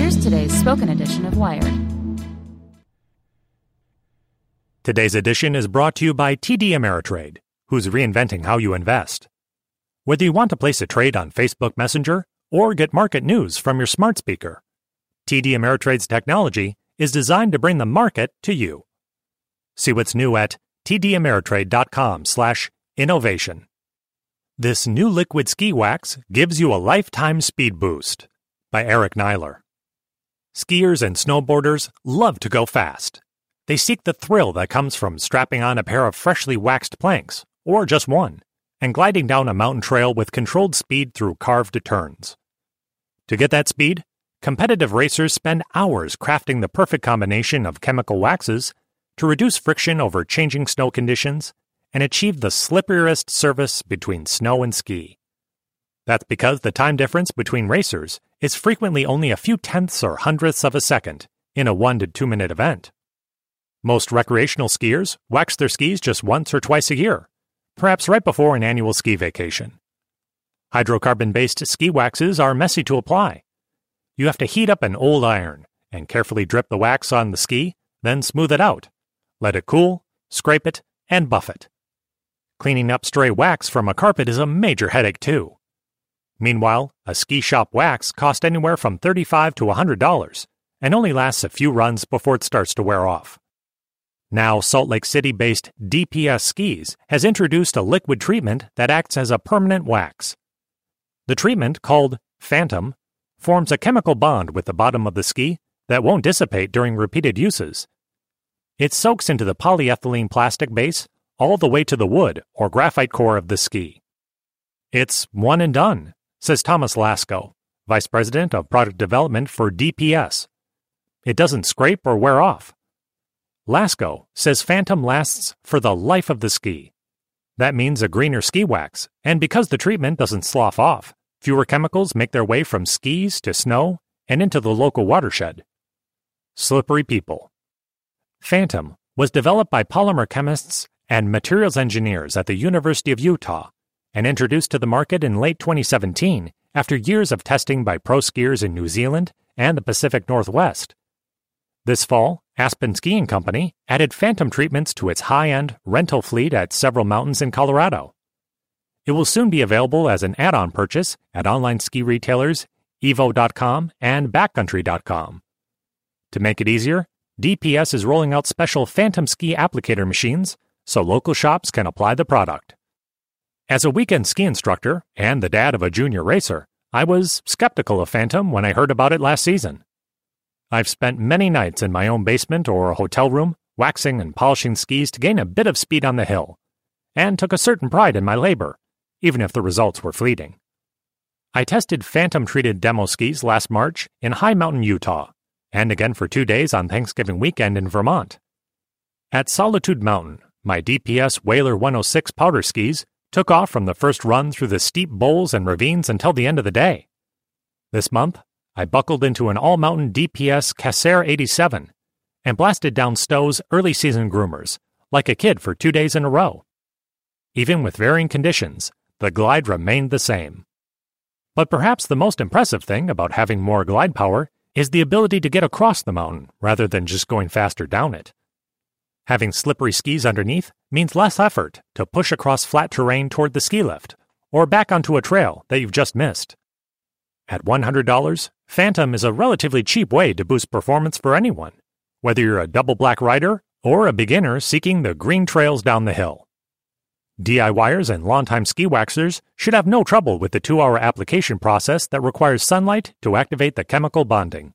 Here's today's spoken edition of Wired. Today's edition is brought to you by TD Ameritrade, who's reinventing how you invest. Whether you want to place a trade on Facebook Messenger or get market news from your smart speaker, TD Ameritrade's technology is designed to bring the market to you. See what's new at tdameritrade.com/innovation. This new liquid ski wax gives you a lifetime speed boost by Eric Niiler. Skiers and snowboarders love to go fast. They seek the thrill that comes from strapping on a pair of freshly waxed planks, or just one, and gliding down a mountain trail with controlled speed through carved turns. To get that speed, competitive racers spend hours crafting the perfect combination of chemical waxes to reduce friction over changing snow conditions and achieve the slipperiest surface between snow and ski. That's because the time difference between racers is frequently only a few tenths or hundredths of a second in a 1 to 2 minute event. Most recreational skiers wax their skis just once or twice a year, perhaps right before an annual ski vacation. Hydrocarbon based ski waxes are messy to apply. You have to heat up an old iron and carefully drip the wax on the ski, then smooth it out. Let it cool, scrape it, and buff it. Cleaning up stray wax from a carpet is a major headache, too. Meanwhile, a ski shop wax costs anywhere from 35 to $100 and only lasts a few runs before it starts to wear off. Now, Salt Lake City based DPS Skis has introduced a liquid treatment that acts as a permanent wax. The treatment, called Phantom, forms a chemical bond with the bottom of the ski that won't dissipate during repeated uses. It soaks into the polyethylene plastic base all the way to the wood or graphite core of the ski. It's one and done, says Thomas Laakso, Vice President of Product Development for DPS. It doesn't scrape or wear off. Laakso says Phantom lasts for the life of the ski. That means a greener ski wax, and because the treatment doesn't slough off, fewer chemicals make their way from skis to snow and into the local watershed. Slippery people. Phantom was developed by polymer chemists and materials engineers at the University of Utah and introduced to the market in late 2017 after years of testing by pro skiers in New Zealand and the Pacific Northwest. This fall, Aspen Skiing Company added Phantom treatments to its high end rental fleet at several mountains in Colorado. It will soon be available as an add on purchase at online ski retailers Evo.com and Backcountry.com. To make it easier, DPS is rolling out special Phantom ski applicator machines so local shops can apply the product. As a weekend ski instructor and the dad of a junior racer, I was skeptical of Phantom when I heard about it last season. I've spent many nights in my own basement or a hotel room waxing and polishing skis to gain a bit of speed on the hill, and took a certain pride in my labor, even if the results were fleeting. I tested phantom treated demo skis last March in High Mountain, Utah, and again for two days on Thanksgiving weekend in Vermont. At Solitude Mountain, my DPS Wailer 106 powder skis took off from the first run through the steep bowls and ravines until the end of the day. This month, I buckled into an all mountain DPS Cassiar 87 and blasted down Stowe's early season groomers like a kid for two days in a row. Even with varying conditions, the glide remained the same. But perhaps the most impressive thing about having more glide power is the ability to get across the mountain rather than just going faster down it. Having slippery skis underneath means less effort to push across flat terrain toward the ski lift or back onto a trail that you've just missed. At $100, Phantom is a relatively cheap way to boost performance for anyone, whether you're a double black rider or a beginner seeking the green trails down the hill. DIYers and longtime ski waxers should have no trouble with the two hour application process that requires sunlight to activate the chemical bonding.